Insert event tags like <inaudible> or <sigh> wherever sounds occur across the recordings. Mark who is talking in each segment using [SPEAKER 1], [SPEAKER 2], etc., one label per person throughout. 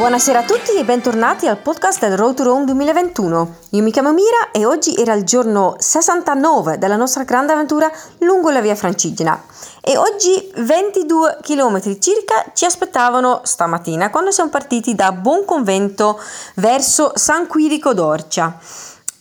[SPEAKER 1] Buonasera a tutti e bentornati al podcast del Road to Rome 2021. Io mi chiamo Mira e oggi era il giorno 69 della nostra grande avventura lungo la via Francigena. E oggi 22 km circa ci aspettavano stamattina quando siamo partiti da Buonconvento verso San Quirico d'Orcia.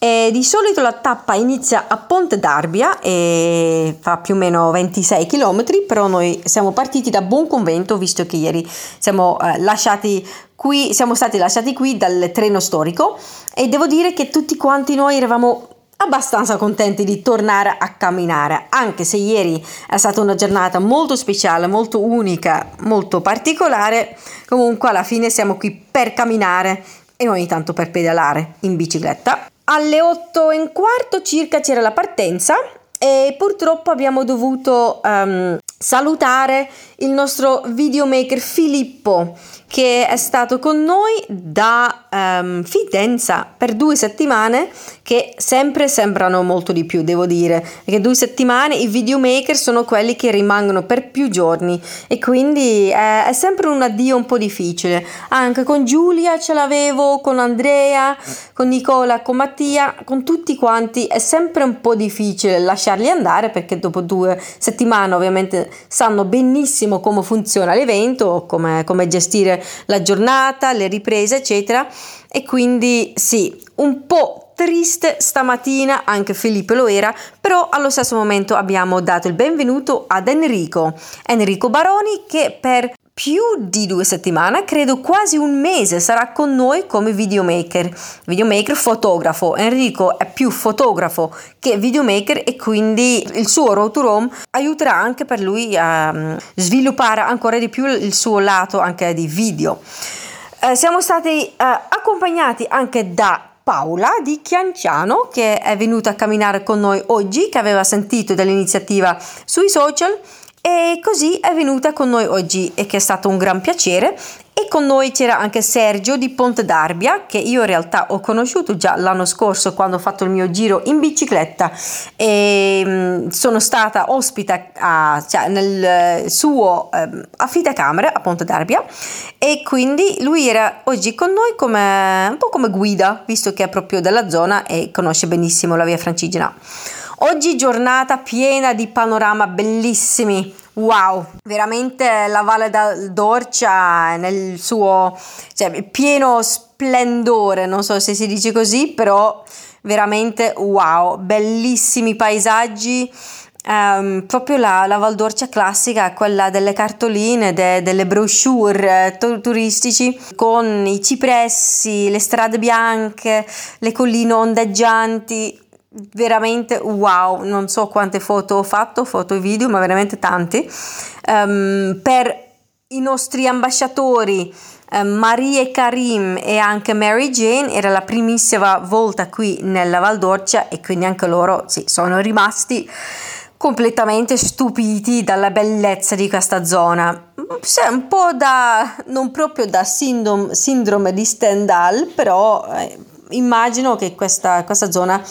[SPEAKER 1] E di solito la tappa inizia a Ponte d'Arbia e fa più o meno 26 km, però noi siamo partiti da Buonconvento visto che ieri siamo, eh, lasciati qui, siamo stati lasciati qui dal treno storico e devo dire che tutti quanti noi eravamo abbastanza contenti di tornare a camminare, anche se ieri è stata una giornata molto speciale, molto unica, molto particolare, comunque alla fine siamo qui per camminare e ogni tanto per pedalare in bicicletta. Alle 8 e un quarto circa c'era la partenza e purtroppo abbiamo dovuto um, salutare il nostro videomaker Filippo che è stato con noi da um, Fidenza per due settimane che sempre sembrano molto di più devo dire. Perché due settimane i videomaker sono quelli che rimangono per più giorni. E quindi è, è sempre un addio un po' difficile. Anche con Giulia ce l'avevo con Andrea con Nicola con Mattia con tutti quanti è sempre un po' difficile lasciarli andare perché dopo due settimane ovviamente sanno benissimo come funziona l'evento come, come gestire la giornata, le riprese, eccetera. E quindi sì, un po' triste stamattina, anche Filippo lo era, però allo stesso momento abbiamo dato il benvenuto ad Enrico, Enrico Baroni che per più di due settimane, credo quasi un mese, sarà con noi come videomaker. Videomaker fotografo. Enrico è più fotografo che videomaker e quindi il suo Road to Rome aiuterà anche per lui a mm, sviluppare ancora di più il suo lato anche di video. Eh, siamo stati eh, accompagnati anche da Paola di Chianciano che è venuta a camminare con noi oggi, che aveva sentito dell'iniziativa sui social e così è venuta con noi oggi e che è stato un gran piacere. E con noi c'era anche Sergio di Ponte d'Arbia che io in realtà ho conosciuto già l'anno scorso quando ho fatto il mio giro in bicicletta. E mm, sono stata ospite a, cioè, nel suo eh, affitacamere a Ponte d'Arbia. E quindi lui era oggi con noi come, un po' come guida visto che è proprio della zona e conosce benissimo la via Francigena. Oggi giornata piena di panorama bellissimi. Wow, veramente la Valle d'Orcia nel suo cioè, pieno splendore, non so se si dice così, però veramente wow, bellissimi paesaggi. Um, proprio la, la Val d'Orcia classica, quella delle cartoline, de, delle brochure eh, tu, turistici con i cipressi, le strade bianche, le colline ondeggianti veramente wow, non so quante foto ho fatto, foto e video, ma veramente tanti. Um, per i nostri ambasciatori um, Maria e Karim e anche Mary Jane era la primissima volta qui nella Val d'Orcia e quindi anche loro sì, sono rimasti completamente stupiti dalla bellezza di questa zona. Un po' da, non proprio da sindrome, sindrome di Stendhal, però eh, immagino che questa, questa zona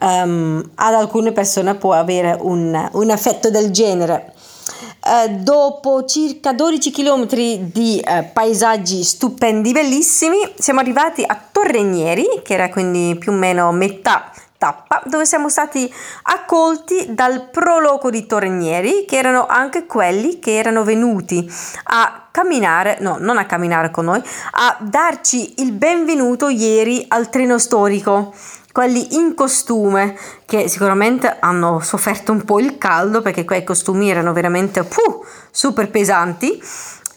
[SPEAKER 1] um, ad alcune persone può avere un, un effetto del genere. Uh, dopo circa 12 km di uh, paesaggi stupendi, bellissimi, siamo arrivati a Torrenieri, che era quindi più o meno metà tappa dove siamo stati accolti dal proloco di Torrenieri che erano anche quelli che erano venuti a camminare, no, non a camminare con noi, a darci il benvenuto ieri al treno storico. Quelli in costume che sicuramente hanno sofferto un po' il caldo perché quei costumi erano veramente puh, super pesanti.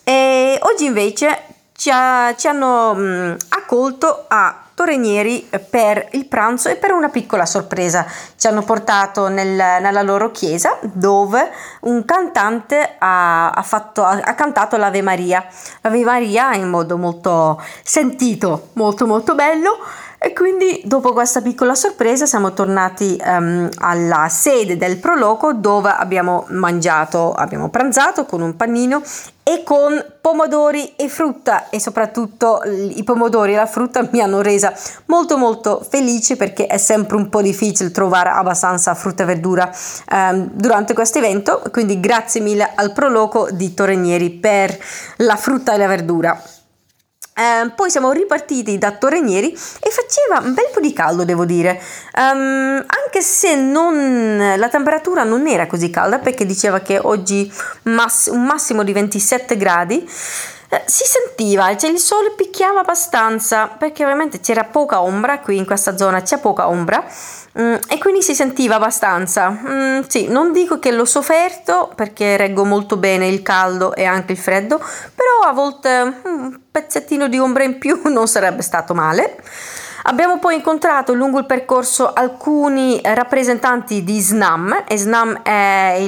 [SPEAKER 1] E oggi invece ci, ha, ci hanno mh, accolto a Torrenieri per il pranzo e per una piccola sorpresa. Ci hanno portato nel, nella loro chiesa dove un cantante ha, ha, fatto, ha, ha cantato l'Ave Maria. L'Ave Maria in modo molto sentito, molto molto bello. E quindi dopo questa piccola sorpresa siamo tornati um, alla sede del Proloco dove abbiamo mangiato, abbiamo pranzato con un panino e con pomodori e frutta. E soprattutto i pomodori e la frutta mi hanno resa molto molto felice perché è sempre un po' difficile trovare abbastanza frutta e verdura um, durante questo evento. Quindi grazie mille al Proloco di Torrenieri per la frutta e la verdura Eh, poi siamo ripartiti da Torrenieri e faceva un bel po' di caldo, devo dire, um, anche se non, la temperatura non era così calda perché diceva che oggi mass- un massimo di 27 gradi. Eh, si sentiva, cioè il sole picchiava abbastanza perché ovviamente c'era poca ombra, qui in questa zona c'è poca ombra mm, e quindi si sentiva abbastanza. Mm, sì, non dico che l'ho sofferto perché reggo molto bene il caldo e anche il freddo, però a volte mm, un pezzettino di ombra in più <laughs> non sarebbe stato male. Abbiamo poi incontrato lungo il percorso alcuni rappresentanti di SNAM e SNAM è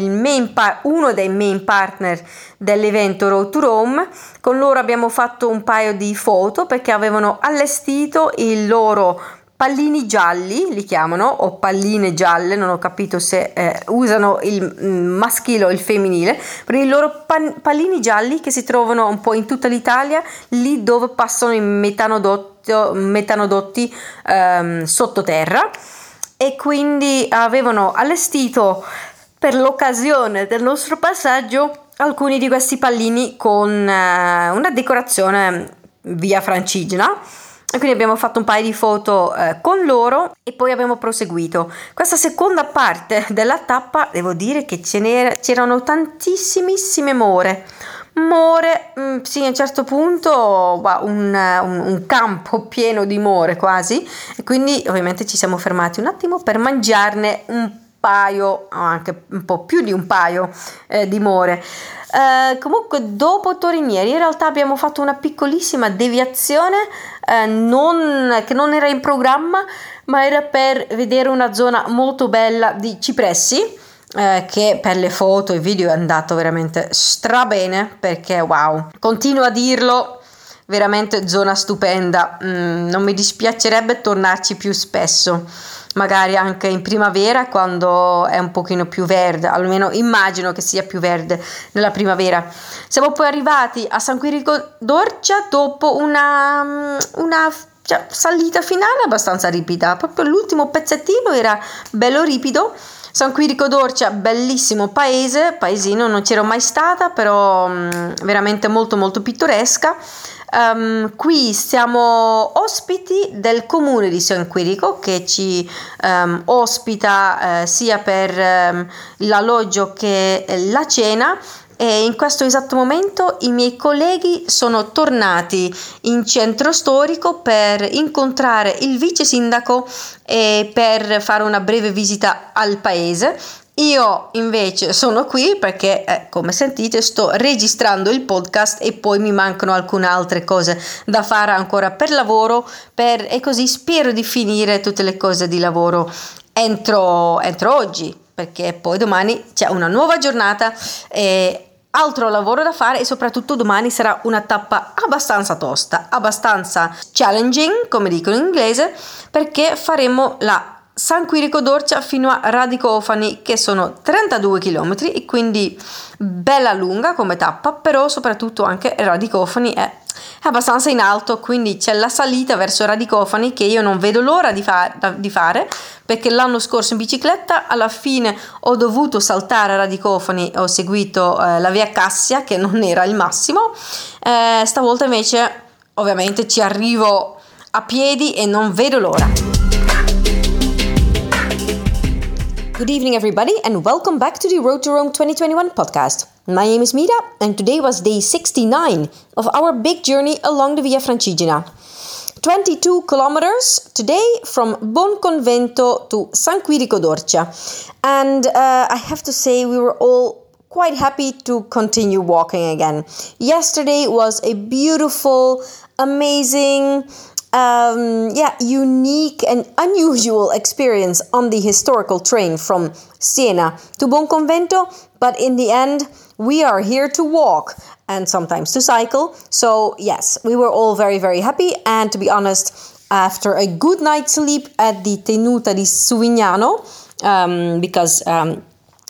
[SPEAKER 1] par- uno dei main partner dell'evento Road to Rome. Con loro abbiamo fatto un paio di foto perché avevano allestito il loro pallini gialli li chiamano o palline gialle non ho capito se eh, usano il mm, maschile o il femminile per i loro pan- pallini gialli che si trovano un po' in tutta l'Italia lì dove passano i metanodotti, metanodotti ehm, sottoterra e quindi avevano allestito per l'occasione del nostro passaggio alcuni di questi pallini con eh, una decorazione via francigena e quindi abbiamo fatto un paio di foto eh, con loro e poi abbiamo proseguito. Questa seconda parte della tappa devo dire che c'erano tantissimissime more. More, mm, sì, a un certo punto un, un, un, campo pieno di more quasi, e quindi ovviamente ci siamo fermati un attimo per mangiarne un paio, anche un po' più di un paio eh, di more. Eh, comunque dopo Torinieri in realtà abbiamo fatto una piccolissima deviazione eh, non, che non era in programma ma era per vedere una zona molto bella di cipressi eh, che per le foto e video è andato veramente strabene perché wow. Continuo a dirlo veramente zona stupenda. Mm, non mi dispiacerebbe tornarci più spesso. Magari anche in primavera quando è un pochino più verde, almeno immagino che sia più verde nella primavera. Siamo poi arrivati a San Quirico d'Orcia dopo una, una cioè, salita finale abbastanza ripida, proprio l'ultimo pezzettino era bello ripido. San Quirico d'Orcia, bellissimo paese, paesino, non c'ero mai stata, però mh, veramente molto molto pittoresca. Um, qui siamo ospiti del comune di San Quirico che ci um, ospita uh, sia per um, l'alloggio che la cena e in questo esatto momento i miei colleghi sono tornati in centro storico per incontrare il vice sindaco e per fare una breve visita al paese. Io invece sono qui perché, eh, come sentite, sto registrando il podcast e poi mi mancano alcune altre cose da fare ancora per lavoro per, e così spero di finire tutte le cose di lavoro. Entro, entro oggi perché poi domani c'è una nuova giornata e altro lavoro da fare e soprattutto domani sarà una tappa abbastanza tosta, abbastanza challenging, come dicono in inglese, perché faremo la San Quirico d'Orcia fino a Radicofani che sono 32 km e quindi bella lunga come tappa però soprattutto anche Radicofani è, abbastanza in alto quindi c'è la salita verso Radicofani che io non vedo l'ora di, fa- di fare perché l'anno scorso in bicicletta alla fine ho dovuto saltare Radicofani ho seguito eh, la via Cassia che non <laughs> era il massimo eh, stavolta invece ovviamente ci arrivo a piedi e non vedo l'ora Good evening, everybody, and welcome back to the Road to Rome 2021 podcast. My name is Mira, and today was day 69 of our big journey along the Via Francigena. 22 kilometers today from Bonconvento to San Quirico d'Orcia. And uh, I have to say, we were all quite happy to continue walking again. Yesterday was a beautiful, amazing, um, yeah, unique and unusual experience on the historical train from Siena to Bonconvento. But in the end, we are here to walk and sometimes to cycle. So, yes, we were all very, very happy. And to be honest, after a good night's sleep at the Tenuta di Suvignano, um, because um,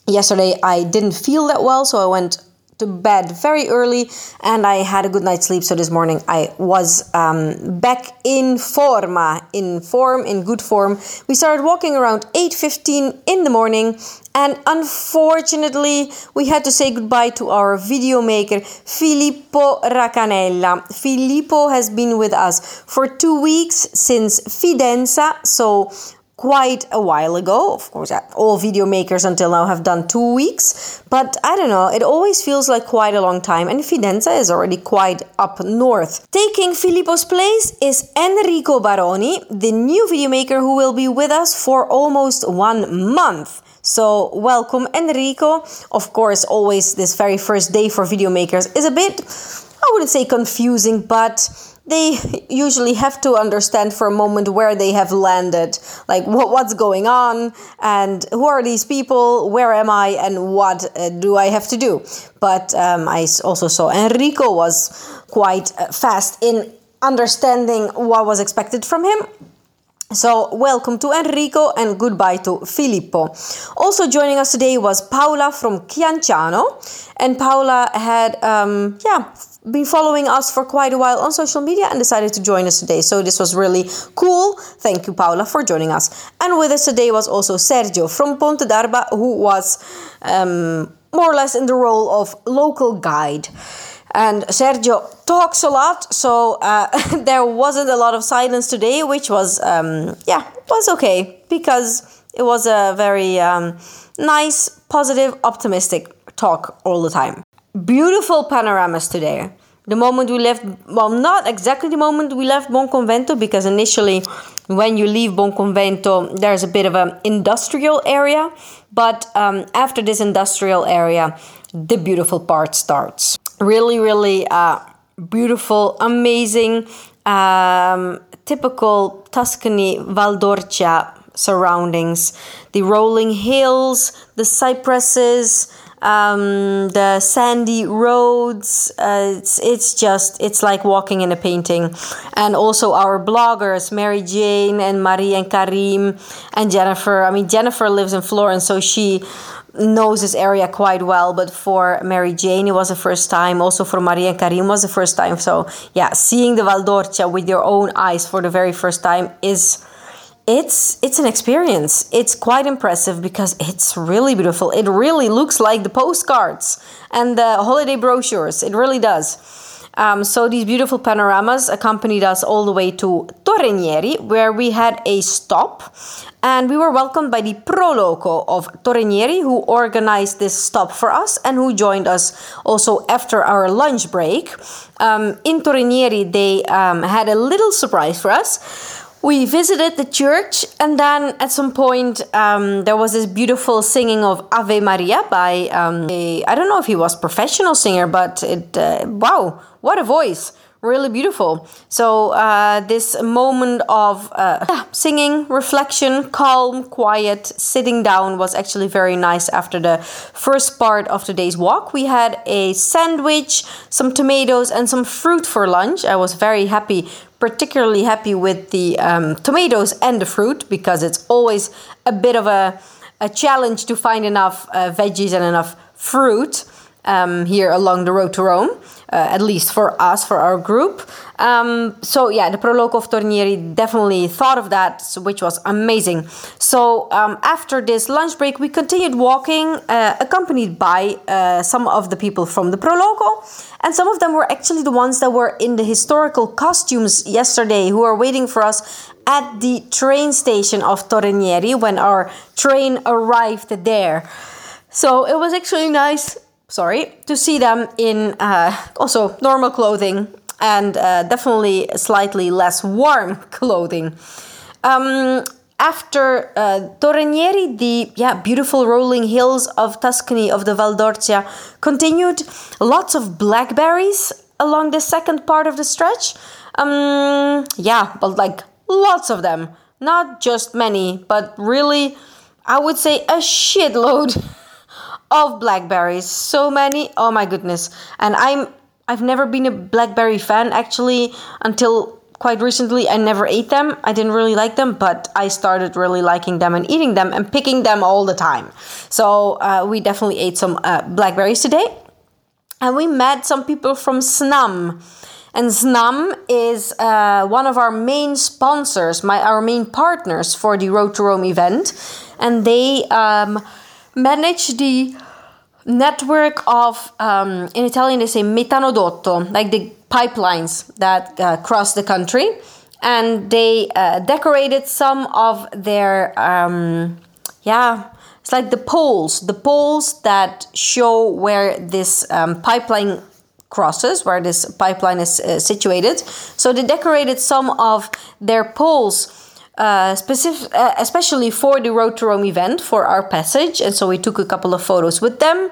[SPEAKER 1] yesterday I didn't feel that well, so I went to bed very early and I had a good night's sleep. So this morning I was um, back in forma, in form, in good form. We started walking around 8.15 in the morning and unfortunately we had to say goodbye to our video maker Filippo Racanella. Filippo has been with us for two weeks since Fidenza. So quite a while ago. Of course, all video makers until now have done two weeks, but I don't know, it always feels like quite a long time, and Fidenza is already quite up north. Taking Filippo's place is Enrico Baroni, the new video maker who will be with us for almost one month. So, welcome, Enrico. Of course, always this very first day for video makers is a bit, I wouldn't say confusing, but they usually have to understand for a moment where they have landed. Like what, what's going on? And who are these people? Where am i? And what uh, do i have to do? But um, i also saw enrico was quite uh, fast in understanding what was expected from him. So, welcome to Enrico and goodbye to Filippo. Also joining us today was Paula from Chianciano, and Paula had, um, yeah, been following us for quite a while on social media and decided to join us today. So, this was really cool. Thank you, Paula, for joining us. And with us today was also Sergio from Ponte d'Arba, who was um, more or less in the role of local guide and Sergio talks a lot, so uh, <laughs> there wasn't a lot of silence today, which was um, yeah was okay because it was a very um, nice, positive, optimistic talk all the time. Beautiful panoramas today. The moment we left, well, not exactly the moment we left Bonconvento, because initially, when you leave Bonconvento, there's a bit of an industrial area, but um, after this industrial area, the beautiful part starts really, really uh, beautiful, amazing, um, typical Tuscany Valdorcia surroundings. The rolling hills, the cypresses, um, the sandy roads. Uh, it's, it's just, it's like walking in a painting. And also our bloggers, Mary Jane and Marie and Karim and Jennifer. I mean, Jennifer lives in Florence, so she knows this area quite well but for mary jane it was the first time also for maria and karim was the first time so yeah seeing the valdorcia with your own eyes for the very first time is it's it's an experience. It's quite impressive because it's really beautiful. It really looks like the postcards and the holiday brochures. It really does. Um, so these beautiful panoramas accompanied us all the way to Torrenieri, where we had a stop, and we were welcomed by the Pro Loco of Torrenieri, who organized this stop for us and who joined us also after our lunch break. Um, in Torrenieri, they um, had a little surprise for us we visited the church and then at some point um, there was this beautiful singing of ave maria by um, I don't know if he was professional singer but it uh, wow what a voice. Really beautiful. So uh, this moment of uh, singing reflection calm quiet sitting down was actually very nice after the first part of today's walk. We had a sandwich some tomatoes and some fruit for lunch. I was very happy particularly happy with the um, tomatoes and the fruit because it's always a bit of a, a challenge to find enough uh, veggies and enough fruit um, here along the road to Rome, at least for us, for our group. Um, so yeah, the Proloco of Tornieri definitely thought of that, which was amazing. So um, after this lunch break, we continued walking, uh, accompanied by uh, some of the people from the Proloco, and some of them were actually the ones that were in the historical costumes yesterday, who are waiting for us at the train station of Torrenieri when our train arrived there. So it was actually nice sorry, to see them in uh, also normal clothing and uh, definitely slightly less warm <laughs> clothing. Um, after uh, Torrenieri, the yeah beautiful rolling hills of Tuscany of the Valdorcia continued. Lots of blackberries along the second part of the stretch. Um, yeah, but like lots of them, not just many, but really, I would say a shitload. <laughs> of blackberries. So many. Oh my goodness. And I'm I've never been a blackberry fan actually until quite recently. I never ate them. I didn't really like them, but I started really liking them and eating them and picking them all the time. So uh, we definitely ate some uh, blackberries today. and we met some people from SNAM. And SNAM is uh, one of our main sponsors, my our main partners for the Road to Rome event, and they um, manage the network of um, in Italian they say metanodotto, like the pipelines that uh, cross the country, and they uh, decorated some of their um, yeah. It's like the poles, the poles that show where this um, pipeline crosses, where this pipeline is uh, situated. So they decorated some of their poles uh, specific, uh, especially for the Road to Rome event for our passage. And so we took a couple of photos with them.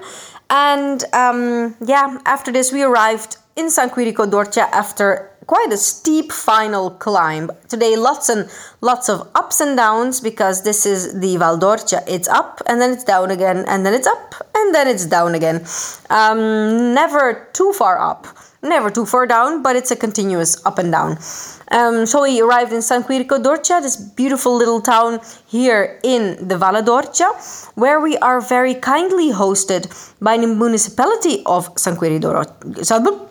[SPEAKER 1] And um, yeah, after this, we arrived in San Quirico d'Orcia after quite a steep final climb. Today, lots and lots of ups and downs because this is the Val d'Orcia. It's up and then it's down again, and then it's up and then it's down again. Um, never too far up never too far down, but it's a continuous up and down. Um, so we arrived in San Quirico d'Orcia, this beautiful little town here in the Valle d'Orcia, where we are very kindly hosted by the municipality of San Quirico, San <laughs>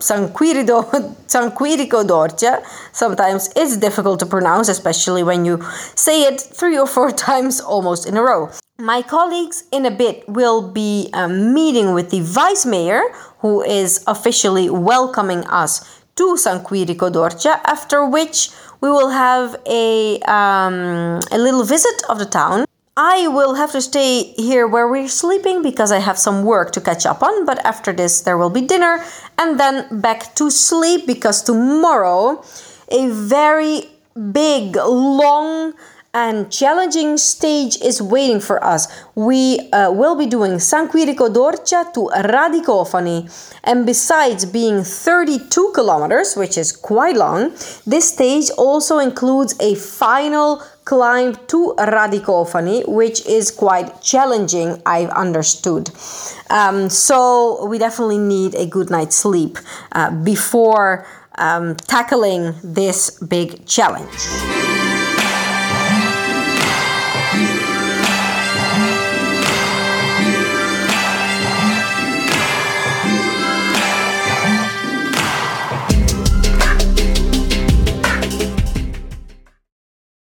[SPEAKER 1] San Quirico d'Orcia. Sometimes it's difficult to pronounce, especially when you say it three or four <laughs> times almost in a row. My colleagues in a bit will be um, meeting with the vice mayor, who is officially welcoming us to San Quirico d'Orcia, after which we will have a, um, a little visit of the town. I will have to stay here where we're sleeping because I have some work to catch up on, but after this, there will be dinner and then back to sleep because tomorrow a very big, long, and challenging stage is waiting for us. We uh, will be doing San Quirico d'Orcia to Radicofani, and besides being 32 kilometers, which is quite long, this stage also includes a final climb to Radicofani, which is quite challenging, I've understood. Um, so we definitely need a good night's sleep uh, before um, tackling this big challenge.